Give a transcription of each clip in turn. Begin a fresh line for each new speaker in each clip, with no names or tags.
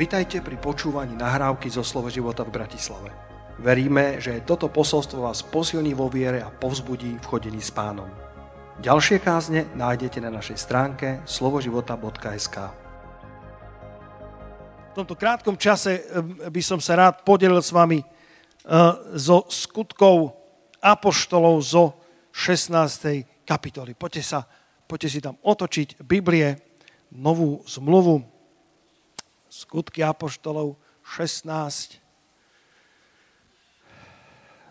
Vitajte pri počúvaní nahrávky zo Slovo života v Bratislave. Veríme, že toto posolstvo vás posilní vo viere a povzbudí v chodení s pánom. Ďalšie kázne nájdete na našej stránke slovoživota.sk V tomto krátkom čase eh, by som sa rád podelil s vami zo eh, skutkov apoštolov zo 16. kapitoly. Poďte, sa, poďte si tam otočiť Biblie, novú zmluvu, Skutky Apoštolov 16.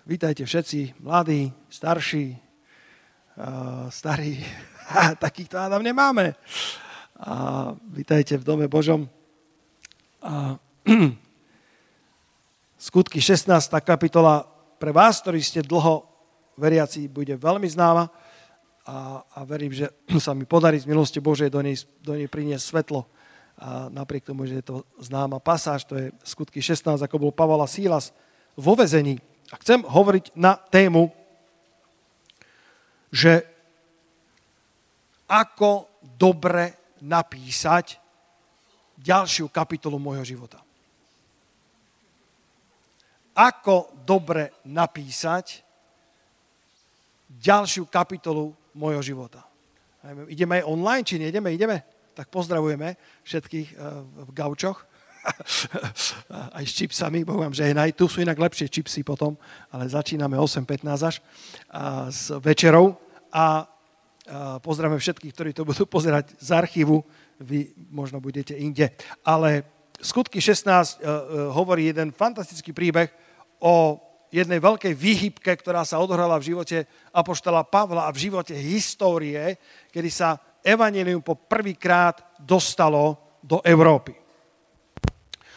Vítajte všetci, mladí, starší, starí. Takýchto Adam nemáme. A vítajte v Dome Božom. A, Skutky 16. kapitola pre vás, ktorí ste dlho veriaci, bude veľmi známa a, a verím, že sa mi podarí z milosti Božej do nej, do nej priniesť svetlo a napriek tomu, že je to známa pasáž, to je skutky 16, ako bol Pavel a Sílas vo vezení. A chcem hovoriť na tému, že ako dobre napísať ďalšiu kapitolu môjho života. Ako dobre napísať ďalšiu kapitolu môjho života. Ideme aj online, či nejdeme? Ideme? Tak pozdravujeme všetkých eh, v gaučoch, aj s čipsami, bohujem, že aj tu sú inak lepšie čipsy potom, ale začíname 8.15 až s večerou. A, a pozdravujeme všetkých, ktorí to budú pozerať z archívu, vy možno budete inde. Ale skutky 16 uh, uh, hovorí jeden fantastický príbeh o jednej veľkej výhybke, ktorá sa odohrala v živote Apoštola Pavla a v živote histórie, kedy sa evanelium po prvýkrát dostalo do Európy.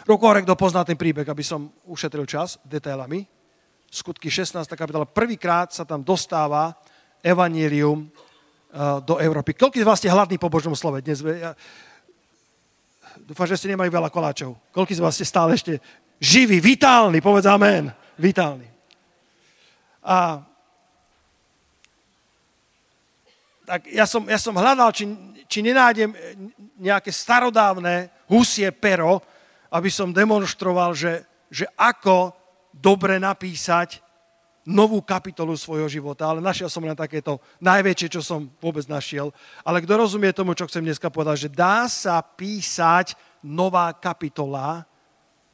Ruku hore, kto pozná ten príbeh, aby som ušetril čas detailami. Skutky 16. kapitola. Prvýkrát sa tam dostáva evanelium eh, do Európy. Koľko z vás ste hladní po Božom slove dnes? Ja dúfam, že ste nemali veľa koláčov. Koľko z vás ste stále ešte živí, vitálni, povedz amen. Vitálni. A tak ja som, ja som hľadal, či, či nenájdem nejaké starodávne husie pero, aby som demonstroval, že, že ako dobre napísať novú kapitolu svojho života, ale našiel som len takéto najväčšie, čo som vôbec našiel. Ale kto rozumie tomu, čo chcem dneska povedať, že dá sa písať nová kapitola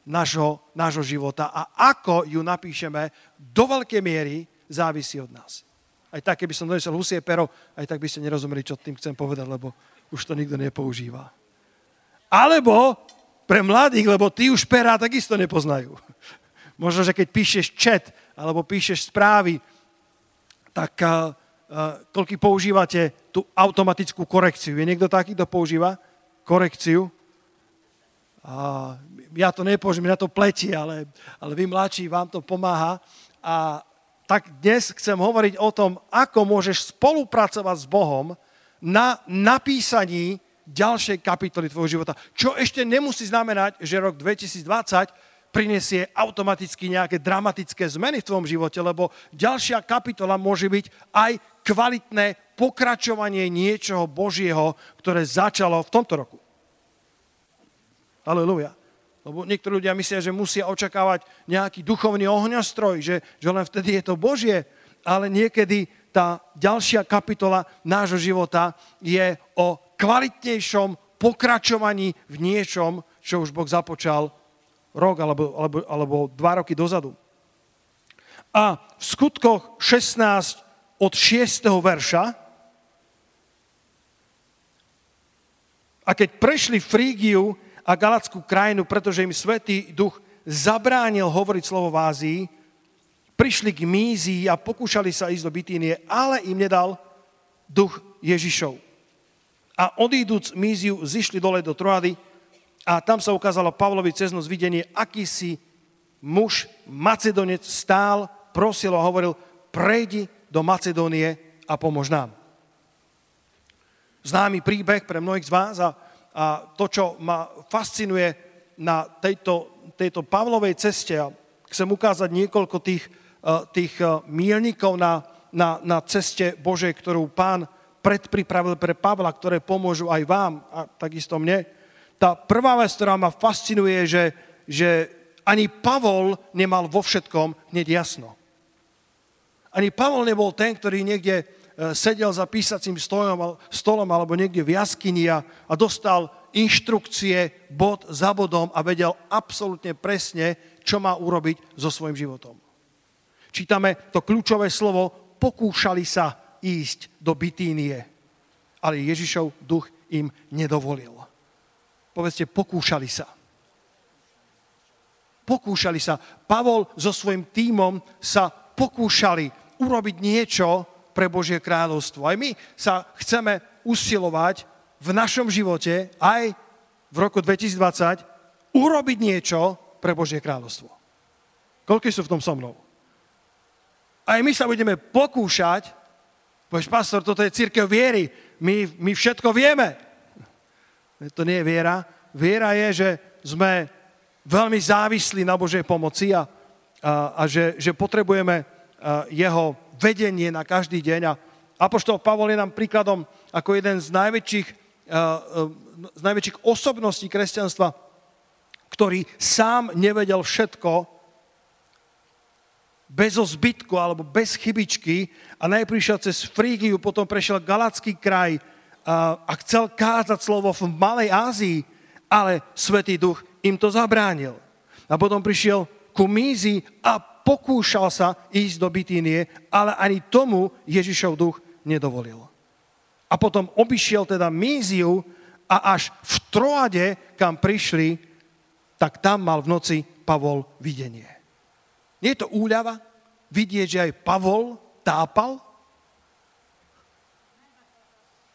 nášho, nášho života a ako ju napíšeme, do veľkej miery závisí od nás. Aj tak, keby som donesol husie pero, aj tak by ste nerozumeli, čo tým chcem povedať, lebo už to nikto nepoužíva. Alebo pre mladých, lebo tí už pera takisto nepoznajú. Možno, že keď píšeš chat alebo píšeš správy, tak uh, uh, koľko používate tú automatickú korekciu. Je niekto taký, kto používa korekciu? Uh, ja to nepoužijem, na to pletie, ale, ale vy mladší, vám to pomáha. A tak dnes chcem hovoriť o tom, ako môžeš spolupracovať s Bohom na napísaní ďalšej kapitoly tvojho života. Čo ešte nemusí znamenať, že rok 2020 prinesie automaticky nejaké dramatické zmeny v tvojom živote, lebo ďalšia kapitola môže byť aj kvalitné pokračovanie niečoho Božieho, ktoré začalo v tomto roku. Aleluja. Lebo niektorí ľudia myslia, že musia očakávať nejaký duchovný ohňostroj, že, že len vtedy je to Božie. Ale niekedy tá ďalšia kapitola nášho života je o kvalitnejšom pokračovaní v niečom, čo už Boh započal rok alebo, alebo, alebo dva roky dozadu. A v skutkoch 16 od 6. verša a keď prešli Frígiu a Galackú krajinu, pretože im Svetý duch zabránil hovoriť slovo v Ázii, prišli k Mízii a pokúšali sa ísť do Bitínie, ale im nedal duch Ježišov. A odíduc Míziu, zišli dole do Troady a tam sa ukázalo Pavlovi cez noc videnie, aký si muž, Macedonec, stál, prosil a hovoril, prejdi do Macedónie a pomôž nám. Známy príbeh pre mnohých z vás a a to, čo ma fascinuje na tejto, tejto Pavlovej ceste, a chcem ukázať niekoľko tých, eh, tých eh, mílnikov na, na, na ceste Božej, ktorú pán predpripravil pre Pavla, ktoré pomôžu aj vám a takisto mne, tá prvá vec, ktorá ma fascinuje, že, že ani Pavol nemal vo všetkom hneď jasno. Ani Pavol nebol ten, ktorý niekde e, sedel za písacím stolom, alebo niekde v jaskyni a, a dostal inštrukcie bod za bodom a vedel absolútne presne, čo má urobiť so svojím životom. Čítame to kľúčové slovo, pokúšali sa ísť do Bitínie, ale Ježišov duch im nedovolil. Povedzte, pokúšali sa. Pokúšali sa. Pavol so svojím tímom sa pokúšali urobiť niečo pre Božie kráľovstvo. Aj my sa chceme usilovať v našom živote, aj v roku 2020, urobiť niečo pre Božie kráľovstvo. Koľko sú v tom so mnou? Aj my sa budeme pokúšať, povieš, pastor, toto je církev viery, my, my všetko vieme. To nie je viera. Viera je, že sme veľmi závislí na Božej pomoci a, a, a že, že potrebujeme jeho vedenie na každý deň. A Apoštol Pavol je nám príkladom ako jeden z najväčších, z najväčších osobností kresťanstva, ktorý sám nevedel všetko bez zbytku alebo bez chybičky a najprv šiel cez Frígiu, potom prešiel Galacký kraj a, a chcel kázať slovo v Malej Ázii, ale Svetý Duch im to zabránil. A potom prišiel ku Mízi a pokúšal sa ísť do Bitínie, ale ani tomu Ježišov duch nedovolil. A potom obišiel teda Míziu a až v Troade, kam prišli, tak tam mal v noci Pavol videnie. Nie je to úľava vidieť, že aj Pavol tápal?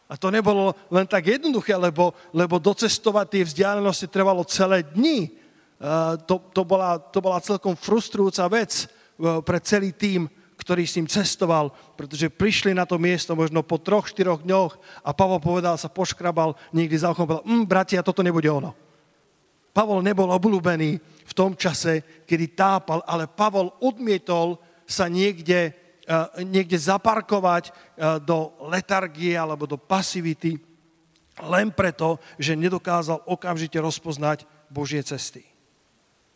A to nebolo len tak jednoduché, lebo, lebo docestovať tie vzdialenosti trvalo celé dni. Uh, to, to, bola, to bola celkom frustrujúca vec uh, pre celý tým, ktorý s ním cestoval, pretože prišli na to miesto možno po troch, štyroch dňoch a Pavol povedal, sa poškrabal niekde za ochom, povedal, mm, bratia, toto nebude ono. Pavol nebol obľúbený v tom čase, kedy tápal, ale Pavol odmietol sa niekde, uh, niekde zaparkovať do letargie alebo do pasivity len preto, že nedokázal okamžite rozpoznať Božie cesty.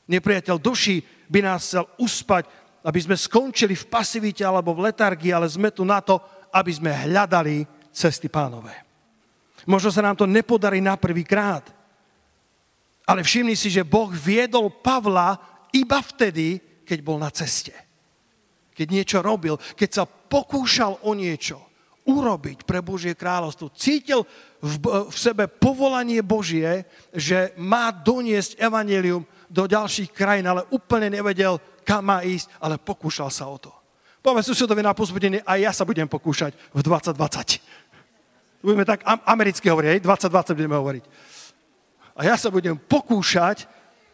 Nepriateľ duši by nás chcel uspať, aby sme skončili v pasivite alebo v letargii, ale sme tu na to, aby sme hľadali cesty pánové. Možno sa nám to nepodarí na prvý krát, ale všimni si, že Boh viedol Pavla iba vtedy, keď bol na ceste. Keď niečo robil, keď sa pokúšal o niečo urobiť pre Božie kráľovstvo. Cítil v, v sebe povolanie Božie, že má doniesť evanelium do ďalších krajín, ale úplne nevedel, kam má ísť, ale pokúšal sa o to. Povedz susedovi na pozbudenie, aj ja sa budem pokúšať v 2020. Budeme tak americky hovoriť, 2020 budeme hovoriť a ja sa budem pokúšať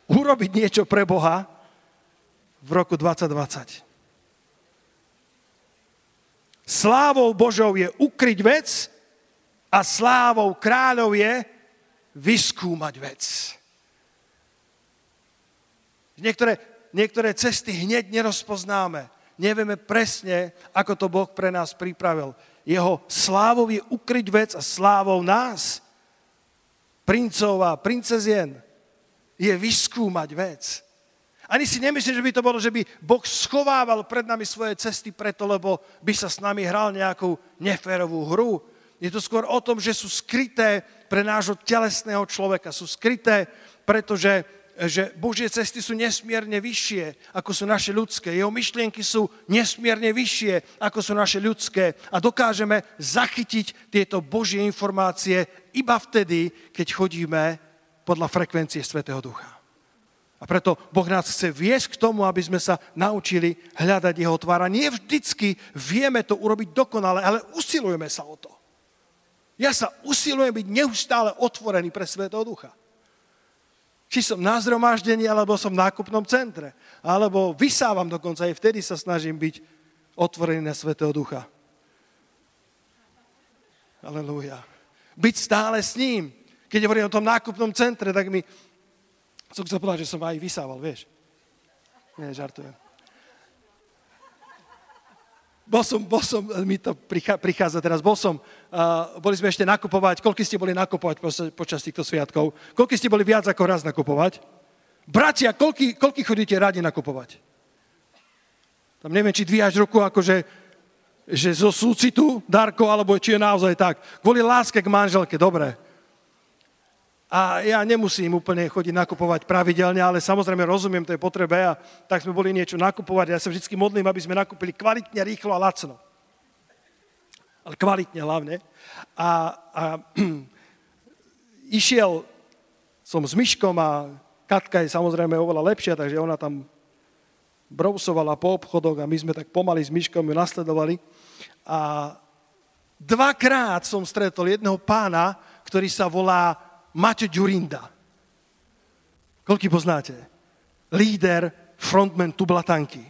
urobiť niečo pre Boha v roku 2020. Slávou Božou je ukryť vec a slávou kráľov je vyskúmať vec. Niektoré, niektoré cesty hneď nerozpoznáme. Nevieme presne, ako to Boh pre nás pripravil. Jeho slávou je ukryť vec a slávou nás princov a princezien je vyskúmať vec. Ani si nemyslím, že by to bolo, že by Boh schovával pred nami svoje cesty preto, lebo by sa s nami hral nejakú neférovú hru. Je to skôr o tom, že sú skryté pre nášho telesného človeka. Sú skryté, pretože že Božie cesty sú nesmierne vyššie, ako sú naše ľudské. Jeho myšlienky sú nesmierne vyššie, ako sú naše ľudské. A dokážeme zachytiť tieto Božie informácie iba vtedy, keď chodíme podľa frekvencie Svetého Ducha. A preto Boh nás chce viesť k tomu, aby sme sa naučili hľadať Jeho tvára. Nie vždycky vieme to urobiť dokonale, ale usilujeme sa o to. Ja sa usilujem byť neustále otvorený pre Svetého Ducha. Či som na zhromaždení, alebo som v nákupnom centre. Alebo vysávam dokonca, aj vtedy sa snažím byť otvorený na Svetého Ducha. Aleluja. Byť stále s ním. Keď hovorím o tom nákupnom centre, tak mi... Som chcel povedať, že som aj vysával, vieš. Nie, žartujem. Bol som, bol som, mi to prichádza teraz, bol som, uh, boli sme ešte nakupovať, koľko ste boli nakupovať počas, počas týchto sviatkov? Koľko ste boli viac ako raz nakupovať? Bratia, koľko, koľko chodíte radi nakupovať? Tam neviem, či dvíhaš ruku akože že zo súcitu, Darko, alebo či je naozaj tak. Kvôli láske k manželke, dobre. A ja nemusím úplne chodiť nakupovať pravidelne, ale samozrejme rozumiem tej potrebe a tak sme boli niečo nakupovať. Ja sa vždy modlím, aby sme nakúpili kvalitne, rýchlo a lacno. Ale kvalitne hlavne. A, a išiel som s Myškom a Katka je samozrejme oveľa lepšia, takže ona tam brousovala po obchodoch a my sme tak pomaly s Myškom ju nasledovali. A dvakrát som stretol jedného pána, ktorý sa volá Maťo Ďurinda. Koľký poznáte? Líder, frontman Tublatanky.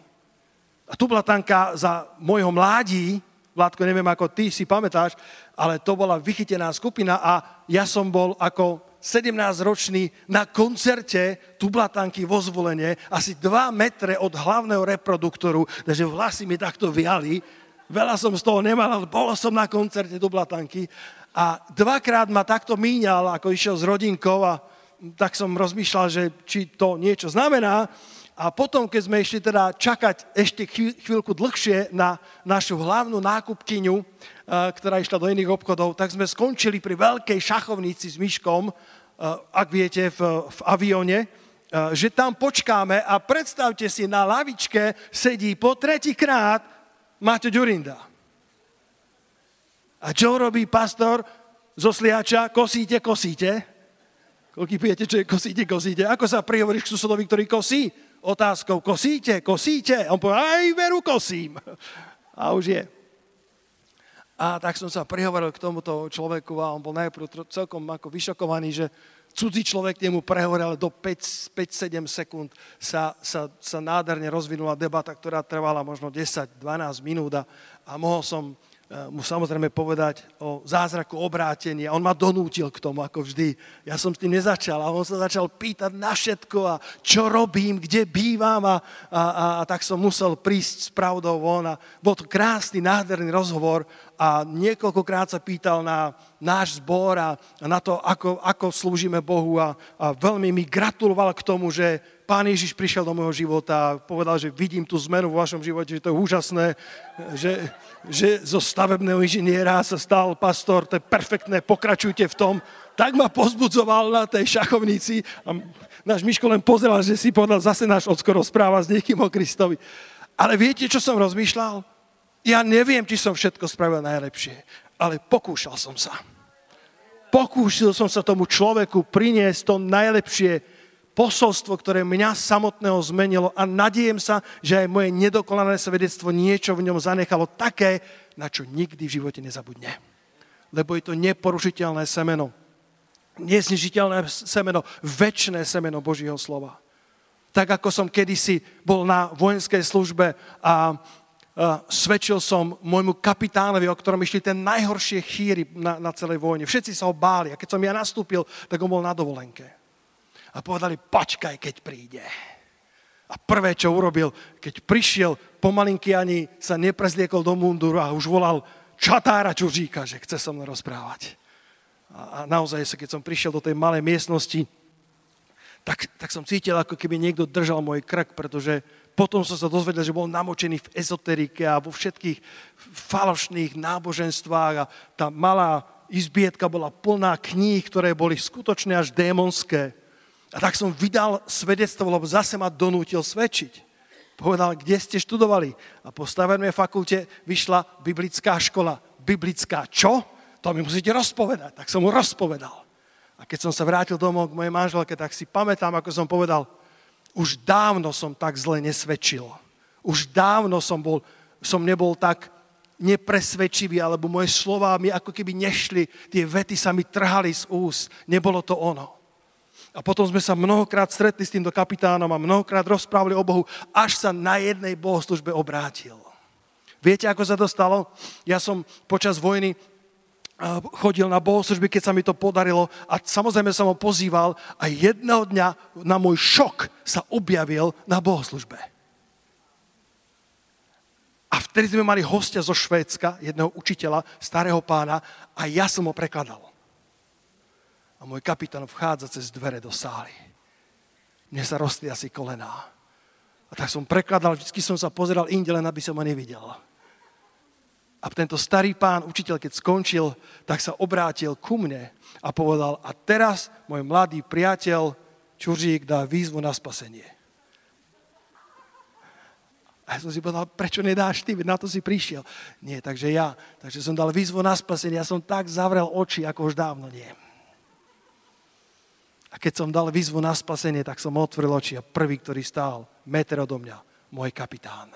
A Tublatanka za môjho mládí, Vládko, neviem ako ty si pamätáš, ale to bola vychytená skupina a ja som bol ako 17-ročný na koncerte Tublatanky vo zvolenie, asi 2 metre od hlavného reproduktoru, takže vlasy mi takto viali Veľa som z toho nemal, ale bol som na koncerte Dublatanky a dvakrát ma takto míňal, ako išiel s rodinkou a tak som rozmýšľal, že či to niečo znamená. A potom, keď sme išli teda čakať ešte chvíľku dlhšie na našu hlavnú nákupkyňu, eh, ktorá išla do iných obchodov, tak sme skončili pri veľkej šachovnici s myškom, eh, ak viete, v, v avione, eh, že tam počkáme a predstavte si, na lavičke sedí po tretíkrát Maťo Ďurinda. A čo robí pastor zo Sliača? Kosíte, kosíte. Koľký viete, čo je kosíte, kosíte? Ako sa prihovoríš k susedovi, ktorý kosí? Otázkou, kosíte, kosíte? A on povie, aj veru kosím. A už je. A tak som sa prihovoril k tomuto človeku a on bol najprv celkom ako vyšokovaný, že cudzí človek nemu prehovoril, ale do 5-7 sekúnd sa, sa, sa nádherne rozvinula debata, ktorá trvala možno 10-12 minút a, a mohol som mu samozrejme povedať o zázraku obrátenia. On ma donútil k tomu, ako vždy. Ja som s tým nezačal a on sa začal pýtať na všetko a čo robím, kde bývam a, a, a, a tak som musel prísť s pravdou von. A bol to krásny, nádherný rozhovor a niekoľkokrát sa pýtal na náš zbor a, na to, ako, ako slúžime Bohu a, a veľmi mi gratuloval k tomu, že Pán Ježiš prišiel do môjho života a povedal, že vidím tú zmenu v vašom živote, že to je úžasné, že, že zo stavebného inžiniera sa stal pastor, to je perfektné, pokračujte v tom. Tak ma pozbudzoval na tej šachovnici a náš Miško len pozeral, že si povedal, zase náš ocko rozpráva s niekým o Kristovi. Ale viete, čo som rozmýšľal? Ja neviem, či som všetko spravil najlepšie, ale pokúšal som sa. Pokúšal som sa tomu človeku priniesť to najlepšie, posolstvo, ktoré mňa samotného zmenilo a nadiejem sa, že aj moje nedokonané svedectvo niečo v ňom zanechalo také, na čo nikdy v živote nezabudne. Lebo je to neporušiteľné semeno, neznižiteľné semeno, väčšné semeno Božího slova. Tak ako som kedysi bol na vojenskej službe a svedčil som môjmu kapitánovi, o ktorom išli ten najhoršie chýry na, na celej vojne. Všetci sa ho báli a keď som ja nastúpil, tak on bol na dovolenke a povedali, počkaj, keď príde. A prvé, čo urobil, keď prišiel, pomalinky ani sa neprezliekol do munduru a už volal čatára čuříka, že chce so mnou rozprávať. A, a naozaj, keď som prišiel do tej malej miestnosti, tak, tak som cítil, ako keby niekto držal môj krk, pretože potom som sa dozvedel, že bol namočený v ezoterike a vo všetkých falošných náboženstvách a tá malá izbietka bola plná kníh, ktoré boli skutočne až démonské. A tak som vydal svedectvo, lebo zase ma donútil svedčiť. Povedal, kde ste študovali. A po stavebnej fakulte vyšla biblická škola. Biblická čo? To mi musíte rozpovedať. Tak som mu rozpovedal. A keď som sa vrátil domov k mojej manželke, tak si pamätám, ako som povedal, už dávno som tak zle nesvedčil. Už dávno som, bol, som nebol tak nepresvedčivý, alebo moje slova mi ako keby nešli, tie vety sa mi trhali z úst. Nebolo to ono. A potom sme sa mnohokrát stretli s týmto kapitánom a mnohokrát rozprávali o Bohu, až sa na jednej bohoslužbe obrátil. Viete, ako sa to stalo? Ja som počas vojny chodil na bohoslužby, keď sa mi to podarilo a samozrejme som ho pozýval a jedného dňa na môj šok sa objavil na bohoslužbe. A vtedy sme mali hostia zo Švédska, jedného učiteľa, starého pána, a ja som ho prekladal. A môj kapitán vchádza cez dvere do sály. Mne sa rostli asi kolená. A tak som prekladal, vždy som sa pozeral inde, len aby som ho nevidel. A tento starý pán, učiteľ, keď skončil, tak sa obrátil ku mne a povedal, a teraz môj mladý priateľ Čuřík dá výzvu na spasenie. A ja som si povedal, prečo nedáš ty, na to si prišiel. Nie, takže ja. Takže som dal výzvu na spasenie, ja som tak zavrel oči, ako už dávno nie. A keď som dal výzvu na spasenie, tak som otvoril oči a prvý, ktorý stál meter odo mňa, môj kapitán.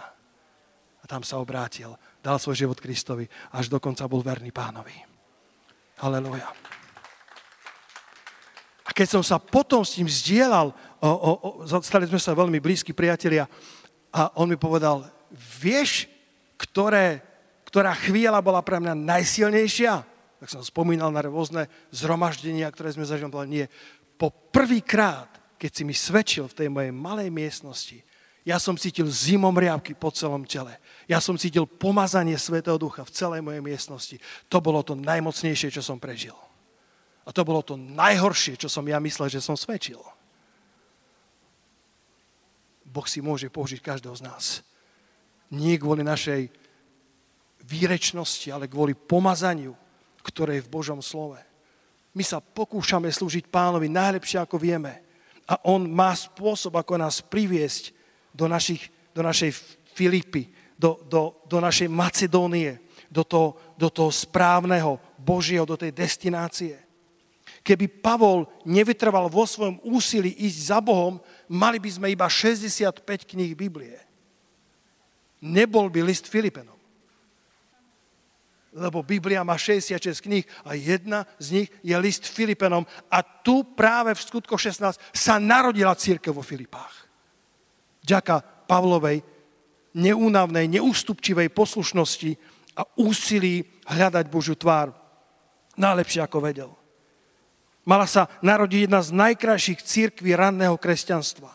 A tam sa obrátil, dal svoj život Kristovi, až dokonca bol verný pánovi. Halelujá. A keď som sa potom s ním zdieľal, o, o, o, stali sme sa veľmi blízki priatelia, a on mi povedal, vieš, ktoré, ktorá chvíľa bola pre mňa najsilnejšia? Tak som spomínal na rôzne zhromaždenia, ktoré sme zažili. Nie. Po prvýkrát, keď si mi svedčil v tej mojej malej miestnosti, ja som cítil zimom riavky po celom tele. Ja som cítil pomazanie Svetého Ducha v celej mojej miestnosti. To bolo to najmocnejšie, čo som prežil. A to bolo to najhoršie, čo som ja myslel, že som svedčil. Boh si môže použiť každého z nás. Nie kvôli našej výrečnosti, ale kvôli pomazaniu, ktoré je v Božom slove. My sa pokúšame slúžiť pánovi najlepšie, ako vieme. A on má spôsob, ako nás priviesť do, našich, do našej Filipy, do, do, do našej Macedónie, do toho, do toho správneho Božieho, do tej destinácie. Keby Pavol nevytrval vo svojom úsilí ísť za Bohom, mali by sme iba 65 kníh Biblie. Nebol by list Filipenom. Lebo Biblia má 66 kníh a jedna z nich je list Filipenom. A tu práve v skutko 16 sa narodila církev vo Filipách. Ďaka Pavlovej neúnavnej, neústupčivej poslušnosti a úsilí hľadať Božu tvár. Najlepšie ako vedel. Mala sa narodiť jedna z najkrajších církví ranného kresťanstva.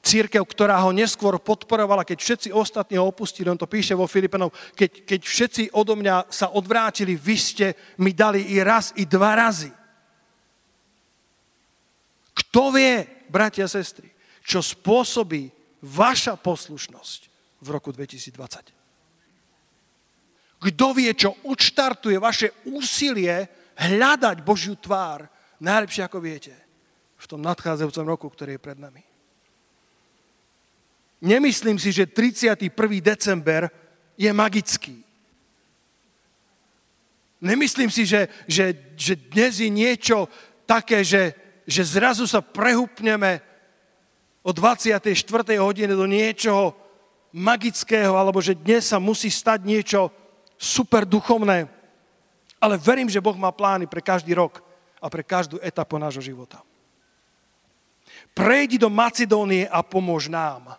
Církev, ktorá ho neskôr podporovala, keď všetci ostatní ho opustili, on to píše vo Filipenov, keď, keď všetci odo mňa sa odvrátili, vy ste mi dali i raz, i dva razy. Kto vie, bratia a sestry, čo spôsobí vaša poslušnosť v roku 2020? Kto vie, čo odštartuje vaše úsilie hľadať Božiu tvár najlepšie, ako viete, v tom nadchádzajúcom roku, ktorý je pred nami. Nemyslím si, že 31. december je magický. Nemyslím si, že, že, že dnes je niečo také, že, že zrazu sa prehupneme o 24. hodine do niečoho magického, alebo že dnes sa musí stať niečo super duchovné. Ale verím, že Boh má plány pre každý rok a pre každú etapu nášho života. Prejdi do Macedónie a pomôž nám.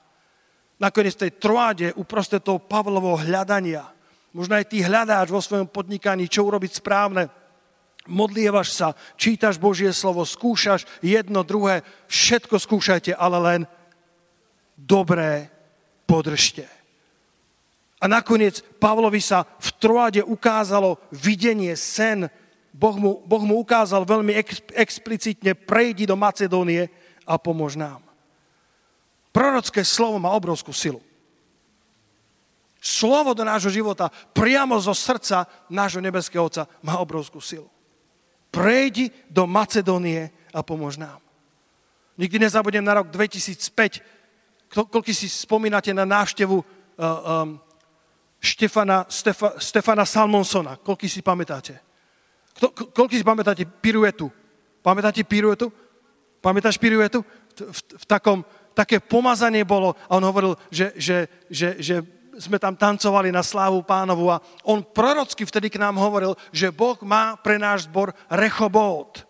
Nakoniec tej troáde uprostred toho Pavlovho hľadania. Možno aj ty hľadáš vo svojom podnikaní, čo urobiť správne. Modlievaš sa, čítaš Božie slovo, skúšaš jedno, druhé. Všetko skúšajte, ale len dobré podržte. A nakoniec Pavlovi sa v Troade ukázalo videnie, sen. Boh mu, boh mu ukázal veľmi ex, explicitne, prejdi do Macedónie a pomôž nám. Prorocké slovo má obrovskú silu. Slovo do nášho života, priamo zo srdca nášho nebeského Otca, má obrovskú silu. Prejdi do Macedónie a pomôž nám. Nikdy nezabudnem na rok 2005, koľko si spomínate na návštevu uh, um, Štefana, Stefa, Stefana Salmonsona. Koľko si pamätáte? Koľko si pamätáte piruetu? Pamätáte piruetu? Pamätáš piruetu? V, v takom, také pomazanie bolo a on hovoril, že, že, že, že sme tam tancovali na slávu pánovu a on prorocky vtedy k nám hovoril, že Boh má pre náš zbor rechobót,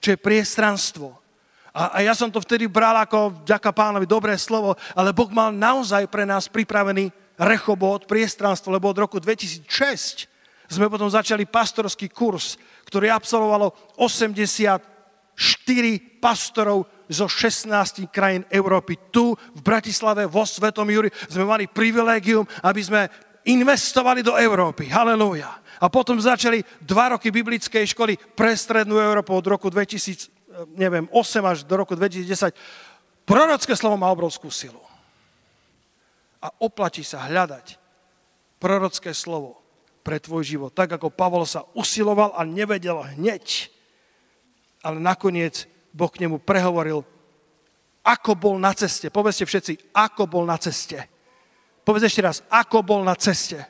čo je priestranstvo. A, a ja som to vtedy bral ako, ďaká pánovi, dobré slovo, ale Boh mal naozaj pre nás pripravený Rechobot, priestranstvo, lebo od roku 2006 sme potom začali pastorský kurz, ktorý absolvovalo 84 pastorov zo 16 krajín Európy. Tu v Bratislave, vo Svetom Juri sme mali privilégium, aby sme investovali do Európy. Halelúja. A potom začali dva roky biblickej školy pre strednú Európu od roku 2000, neviem, 8 až do roku 2010. Prorocké slovo má obrovskú silu. A oplatí sa hľadať prorocké slovo pre tvoj život. Tak ako Pavol sa usiloval a nevedel hneď, ale nakoniec Boh k nemu prehovoril, ako bol na ceste. Povedzte všetci, ako bol na ceste. Povedz ešte raz, ako bol na ceste.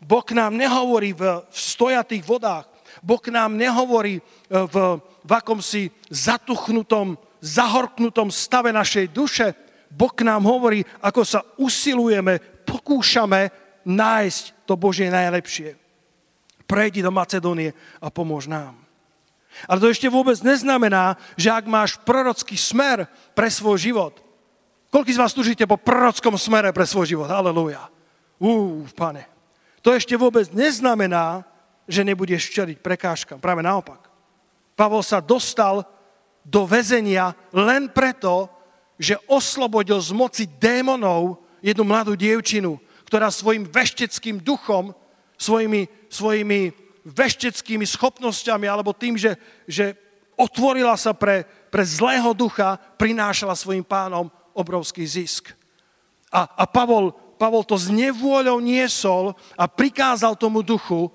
Boh nám nehovorí v, stojatých vodách. Boh nám nehovorí e, v, v akomsi zatuchnutom, zahorknutom stave našej duše. Boh nám hovorí, ako sa usilujeme, pokúšame nájsť to Božie najlepšie. Prejdi do Macedónie a pomôž nám. Ale to ešte vôbec neznamená, že ak máš prorocký smer pre svoj život, koľký z vás tužíte po prorockom smere pre svoj život? Halelúja. Ú, pane. To ešte vôbec neznamená, že nebudeš čeliť prekážkam. Práve naopak. Pavol sa dostal do väzenia len preto, že oslobodil z moci démonov jednu mladú dievčinu, ktorá svojim vešteckým duchom, svojimi, svojimi vešteckými schopnosťami alebo tým, že, že otvorila sa pre, pre zlého ducha, prinášala svojim pánom obrovský zisk. A, a Pavol, Pavol to s nevôľou niesol a prikázal tomu duchu e,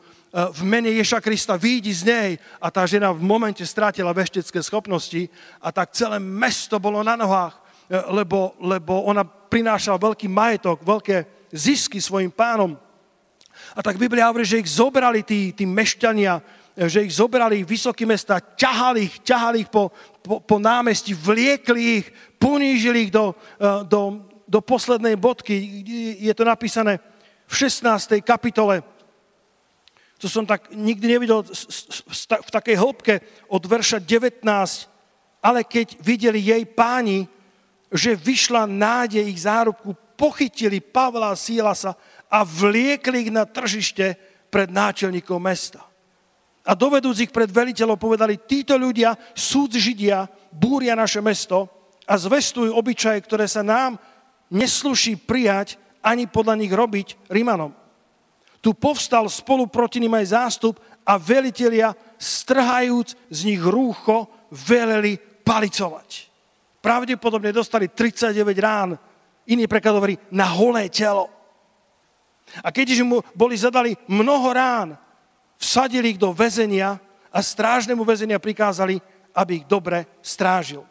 v mene Ješa Krista, výjdi z nej. A tá žena v momente strátila veštecké schopnosti a tak celé mesto bolo na nohách, e, lebo, lebo ona prinášala veľký majetok, veľké zisky svojim pánom. A tak Biblia hovorí, že ich zobrali tí, tí mešťania, že ich zobrali vysoké mesta, ťahali ich, ťahali ich po, po, po námestí, vliekli ich, ponížili ich do, eh, do, do poslednej bodky. Je to napísané v 16. kapitole. To som tak nikdy nevidel v takej hĺbke od verša 19. Ale keď videli jej páni, že vyšla nádej ich zárobku, pochytili Pavla a Sílasa a vliekli ich na tržište pred náčelníkom mesta. A dovedúc ich pred veliteľov povedali, títo ľudia, súd Židia, búria naše mesto a zvestujú obyčaje, ktoré sa nám nesluší prijať ani podľa nich robiť Rimanom. Tu povstal spolu proti ním aj zástup a velitelia, strhajúc z nich rúcho, veleli palicovať. Pravdepodobne dostali 39 rán Iný preklad hovorí na holé telo. A keďže mu boli zadali mnoho rán, vsadili ich do väzenia a strážnemu väzenia prikázali, aby ich dobre strážil.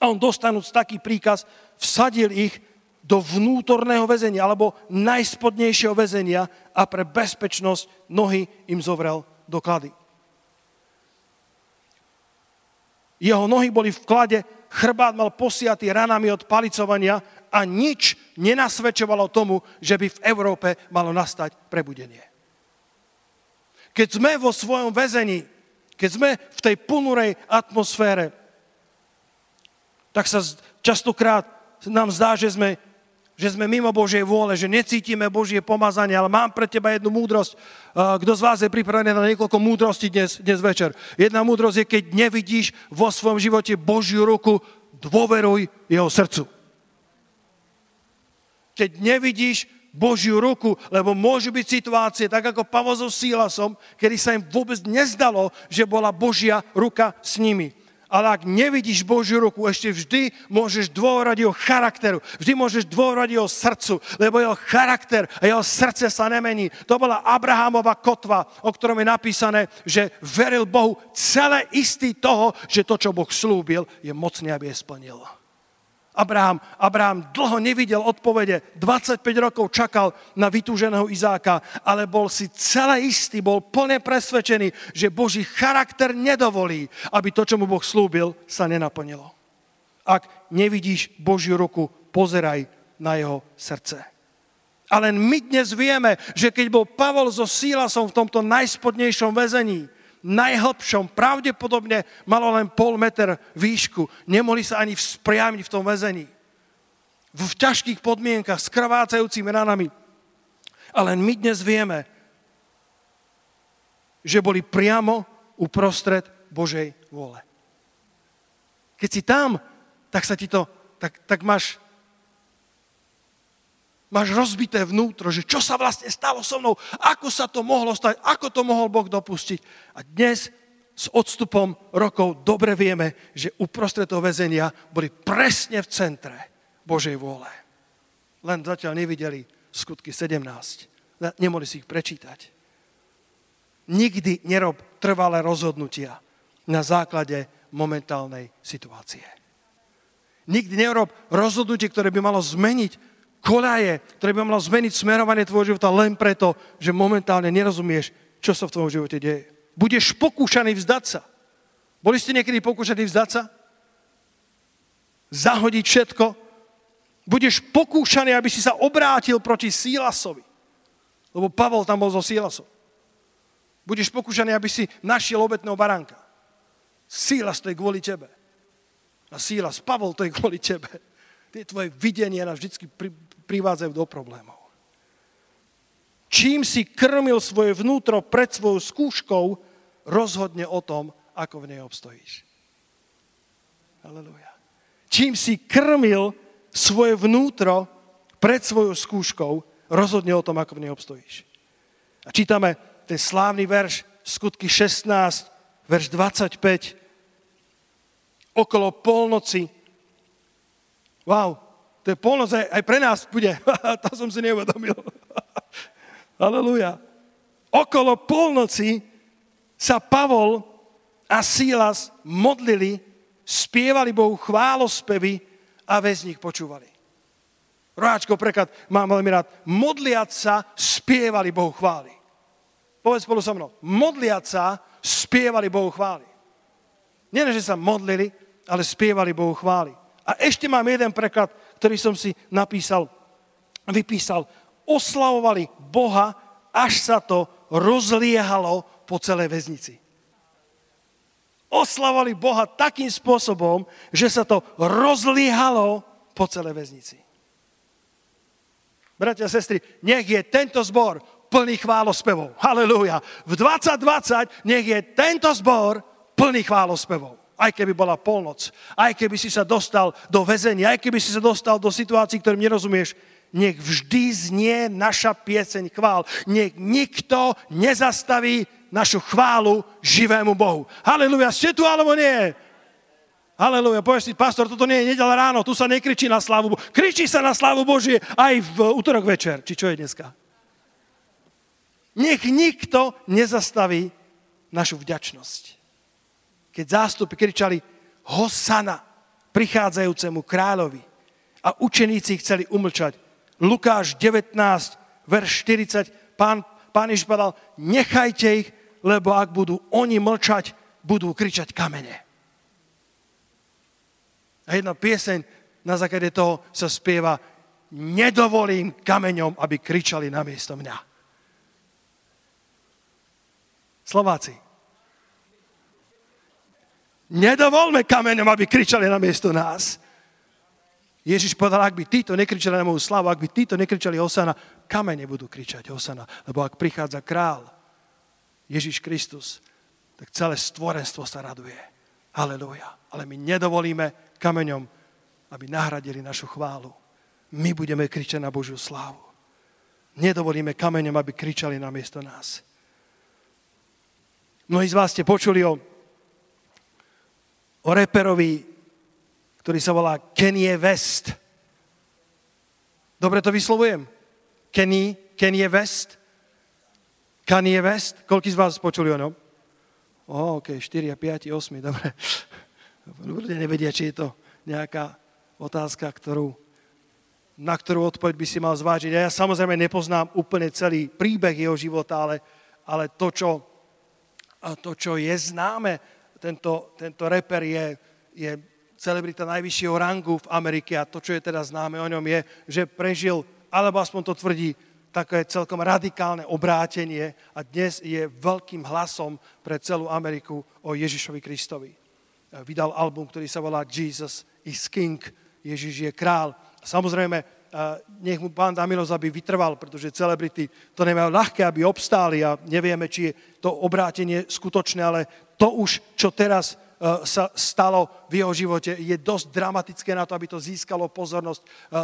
A on dostanúc taký príkaz, vsadil ich do vnútorného väzenia alebo najspodnejšieho väzenia a pre bezpečnosť nohy im zovrel doklady. Jeho nohy boli v klade, chrbát mal posiatý ranami od palicovania a nič nenasvedčovalo tomu, že by v Európe malo nastať prebudenie. Keď sme vo svojom väzení, keď sme v tej ponurej atmosfére, tak sa častokrát nám zdá, že sme, že sme mimo Božej vôle, že necítime Božie pomazanie, ale mám pre teba jednu múdrosť. Kto z vás je pripravený na niekoľko múdrostí dnes, dnes večer? Jedna múdrosť je, keď nevidíš vo svojom živote Božiu ruku, dôveruj jeho srdcu keď nevidíš Božiu ruku, lebo môžu byť situácie, tak ako Pavol so Sílasom, kedy sa im vôbec nezdalo, že bola Božia ruka s nimi. Ale ak nevidíš Božiu ruku, ešte vždy môžeš dôverať jeho charakteru. Vždy môžeš dôverať jeho srdcu, lebo jeho charakter a jeho srdce sa nemení. To bola Abrahamova kotva, o ktorom je napísané, že veril Bohu celé istý toho, že to, čo Boh slúbil, je mocný, aby je splnil. Abraham, Abraham dlho nevidel odpovede, 25 rokov čakal na vytúženého Izáka, ale bol si celé istý, bol plne presvedčený, že Boží charakter nedovolí, aby to, čo mu Boh slúbil, sa nenaplnilo. Ak nevidíš Božiu ruku, pozeraj na jeho srdce. Ale my dnes vieme, že keď bol Pavol so Sílasom v tomto najspodnejšom väzení, najhlbšom, pravdepodobne malo len pol meter výšku. Nemohli sa ani vzpriamiť v tom väzení. V ťažkých podmienkach, s krvácajúcimi ranami. Ale my dnes vieme, že boli priamo uprostred Božej vôle. Keď si tam, tak sa ti to, tak, tak máš, máš rozbité vnútro, že čo sa vlastne stalo so mnou, ako sa to mohlo stať, ako to mohol Boh dopustiť. A dnes s odstupom rokov dobre vieme, že uprostred toho väzenia boli presne v centre Božej vôle. Len zatiaľ nevideli skutky 17. Nemohli si ich prečítať. Nikdy nerob trvalé rozhodnutia na základe momentálnej situácie. Nikdy nerob rozhodnutie, ktoré by malo zmeniť koľaje, ktoré by malo zmeniť smerovanie tvojho života len preto, že momentálne nerozumieš, čo sa v tvojom živote deje. Budeš pokúšaný vzdať sa. Boli ste niekedy pokúšaní vzdať sa? Zahodiť všetko? Budeš pokúšaný, aby si sa obrátil proti Sílasovi. Lebo Pavol tam bol so Sílasom. Budeš pokúšaný, aby si našiel obetného baránka. Síla stojí kvôli tebe. A síla Pavol to je kvôli tebe. Tie tvoje videnia nás vždy privádzajú do problémov. Čím si krmil svoje vnútro pred svojou skúškou, rozhodne o tom, ako v nej obstojíš. Aleluja. Čím si krmil svoje vnútro pred svojou skúškou, rozhodne o tom, ako v nej obstojíš. A čítame ten slávny verš, skutky 16, verš 25, okolo polnoci. Wow, to je polnoc aj, aj pre nás bude. to som si neuvedomil. Aleluja. Okolo polnoci sa Pavol a Sílas modlili, spievali Bohu chválospevy a väzník počúvali. Roháčko preklad mám veľmi rád. Modliať sa, spievali Bohu chváli. Povedz spolu so mnou. Modliať sa, spievali Bohu chváli. Nie, že sa modlili, ale spievali Bohu chváli. A ešte mám jeden preklad, ktorý som si napísal, vypísal. Oslavovali Boha, až sa to rozliehalo po celej väznici. Oslavovali Boha takým spôsobom, že sa to rozliehalo po celej väznici. Bratia a sestry, nech je tento zbor plný chválospevov. Halelúja. V 2020 nech je tento zbor plný chválospevov. Aj keby bola polnoc, aj keby si sa dostal do väzenia, aj keby si sa dostal do situácií, ktorým nerozumieš, nech vždy znie naša pieseň chvál. Nech nikto nezastaví našu chválu živému Bohu. Halleluja, ste tu alebo nie? Halleluja, povieš si, pastor, toto nie je nedel ráno, tu sa nekričí na slavu Bohu. Kričí sa na slavu Božie aj v útorok večer, či čo je dneska. Nech nikto nezastaví našu vďačnosť keď zástupy kričali Hosana prichádzajúcemu kráľovi a učeníci chceli umlčať. Lukáš 19, verš 40, pán, pán Ježiš povedal, nechajte ich, lebo ak budú oni mlčať, budú kričať kamene. A jedna pieseň na základe toho sa spieva Nedovolím kameňom, aby kričali na miesto mňa. Slováci, Nedovolme kameňom, aby kričali na miesto nás. Ježiš povedal, ak by títo nekričali na moju slavu, ak by títo nekričali Osana, kamene budú kričať Osana. Lebo ak prichádza král, Ježiš Kristus, tak celé stvorenstvo sa raduje. Halelúja. Ale my nedovolíme kameňom, aby nahradili našu chválu. My budeme kričať na Božiu slávu. Nedovolíme kameňom, aby kričali na miesto nás. Mnohí z vás ste počuli o o reperovi, ktorý sa volá Kanye West. Dobre to vyslovujem? Kenny, Kanye West? Kanye West? Koľký z vás počuli o ňom? O, ok, 4, 5, 8, dobre. Ľudia nevedia, či je to nejaká otázka, ktorú, na ktorú odpoveď by si mal zvážiť. Ja samozrejme nepoznám úplne celý príbeh jeho života, ale, ale to, čo, to, čo je známe, tento, tento reper je, je celebrita najvyššieho rangu v Amerike a to, čo je teda známe o ňom, je, že prežil, alebo aspoň to tvrdí, také celkom radikálne obrátenie a dnes je veľkým hlasom pre celú Ameriku o Ježišovi Kristovi. Vydal album, ktorý sa volá Jesus is King, Ježiš je král. Samozrejme, nech mu pán dá milosť, aby vytrval, pretože celebrity to nemajú ľahké, aby obstáli a nevieme, či je to obrátenie skutočné, ale to už, čo teraz sa stalo v jeho živote, je dosť dramatické na to, aby to získalo pozornosť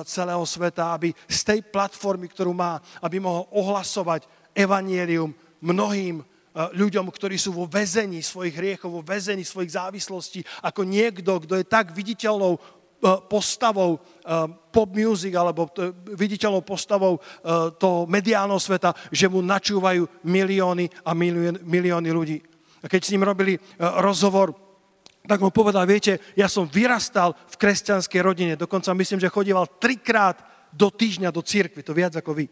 celého sveta, aby z tej platformy, ktorú má, aby mohol ohlasovať evanielium mnohým ľuďom, ktorí sú vo väzení svojich hriechov, vo väzení svojich závislostí, ako niekto, kto je tak viditeľnou postavou pop music alebo viditeľnou postavou toho mediálneho sveta, že mu načúvajú milióny a milióny ľudí. A keď s ním robili rozhovor, tak mu povedal, viete, ja som vyrastal v kresťanskej rodine, dokonca myslím, že chodíval trikrát do týždňa do církvy, to viac ako vy.